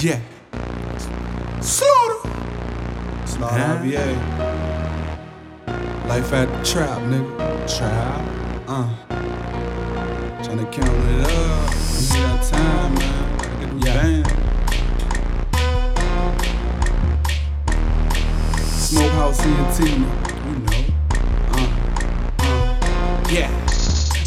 Yeah. Slaughta. Slaughta Huh? RVA. Life at the trap, nigga. Trap. Uh. Tryna count it up. It's that time, man. Gotta get them Yeah. band. Smokehouse ENT, you know. Uh. Uh. Yeah.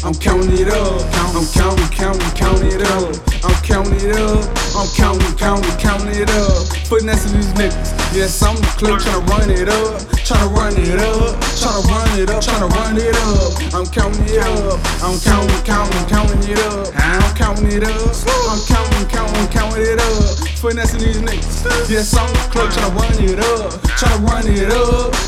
I'm counting it up. I'm counting, counting, counting it up. I'm counting it up. I'm counting, counting, counting it up. To these niggas. Yes, I'm the clip tryna run it up. Tryna run it up. Tryna run it up. Tryna run it up. I'm counting it up. I'm counting, counting, counting it up. I'm counting it up. I'm counting, counting, counting it up. To these niggas. Yes, I'm the clip tryna run it up. Tryna run it up.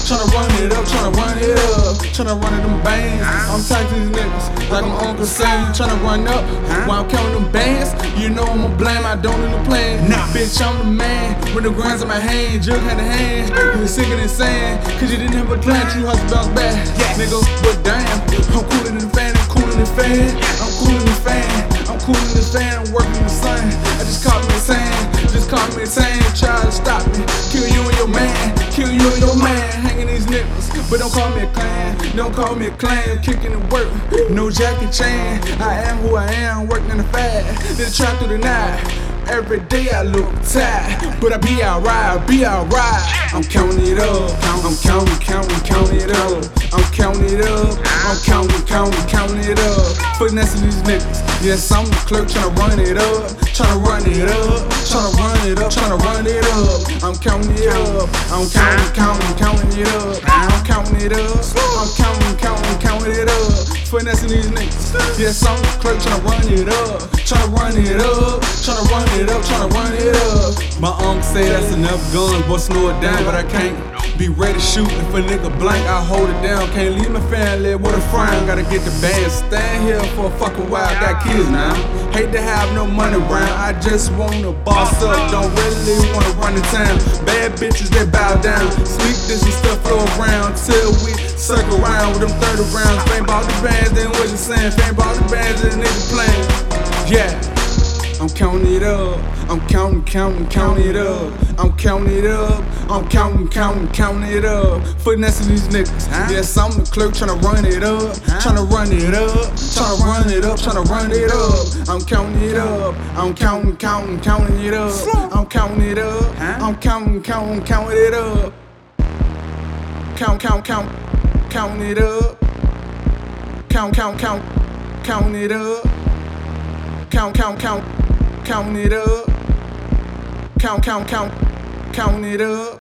Tryna run them bands. I'm tight to these niggas. Like I'm Uncle Sam, tryna run up while I'm counting them bands. You know I'm a blame, I don't need a plan. Nah. Bitch, I'm the man. With the grinds in my hand, jug hand in hand. You was sick and sand, cause you didn't have a plan. You hustle bounce back. Yeah. Nigga, but damn, I'm cooler than the fan, I'm cooler than the fan. I'm cooler than the fan, I'm cooler than the fan. I'm working the sun. I just caught me a sand, just caught me a sand. Try to stop me, kill you and your man, kill you and your but don't call me a clan, don't call me a clan. Kicking the work, no Jackie Chan. I am who I am, working in the fat, then try through the night. Every day I look tired, but I be alright, be alright. I'm counting it up, I'm counting, counting, counting it up. I'm counting it up, I'm counting, counting, counting. Finessing these niggas, yes I'm the clerk tryna run it up, tryna run it up, tryna run it up, tryna run it up. I'm counting it up, I'm counting, counting, counting it up. I'm counting it up, I'm counting, counting, counting it up. Finessing these niggas, yes I'm the clerk tryna run it up, tryna run it up, tryna run it up, tryna run it up. My uncle say that's enough guns, boy slow it down, but I can't be ready to shoot if a nigga blank. I hold it down, can't leave my family with a frown. Gotta get the band, stand here for a fucking while. Got kids now, hate to have no money around. I just wanna boss up, don't really wanna run the town. Bad bitches they bow down, sweet this and stuff flow around till we circle around with them 30 rounds. Fame bought the bands, then what you saying? Fame bought the bands, then nigga playing. Yeah. I'm it up. I'm counting, counting, counting it up. I'm counting it up. I'm counting, counting, counting it up. Finessing these niggas. Yes, I'm the clerk tryna run it up. Tryna run it up. Tryna run it up. Tryna run it up. I'm counting it up. I'm counting, counting, counting it up. I'm counting it up. I'm counting, counting, counting it up. Count, count, count, counting it up. Count, count, count, counting it up. Count, count, count, counting it up. Count, count, count, counting it up.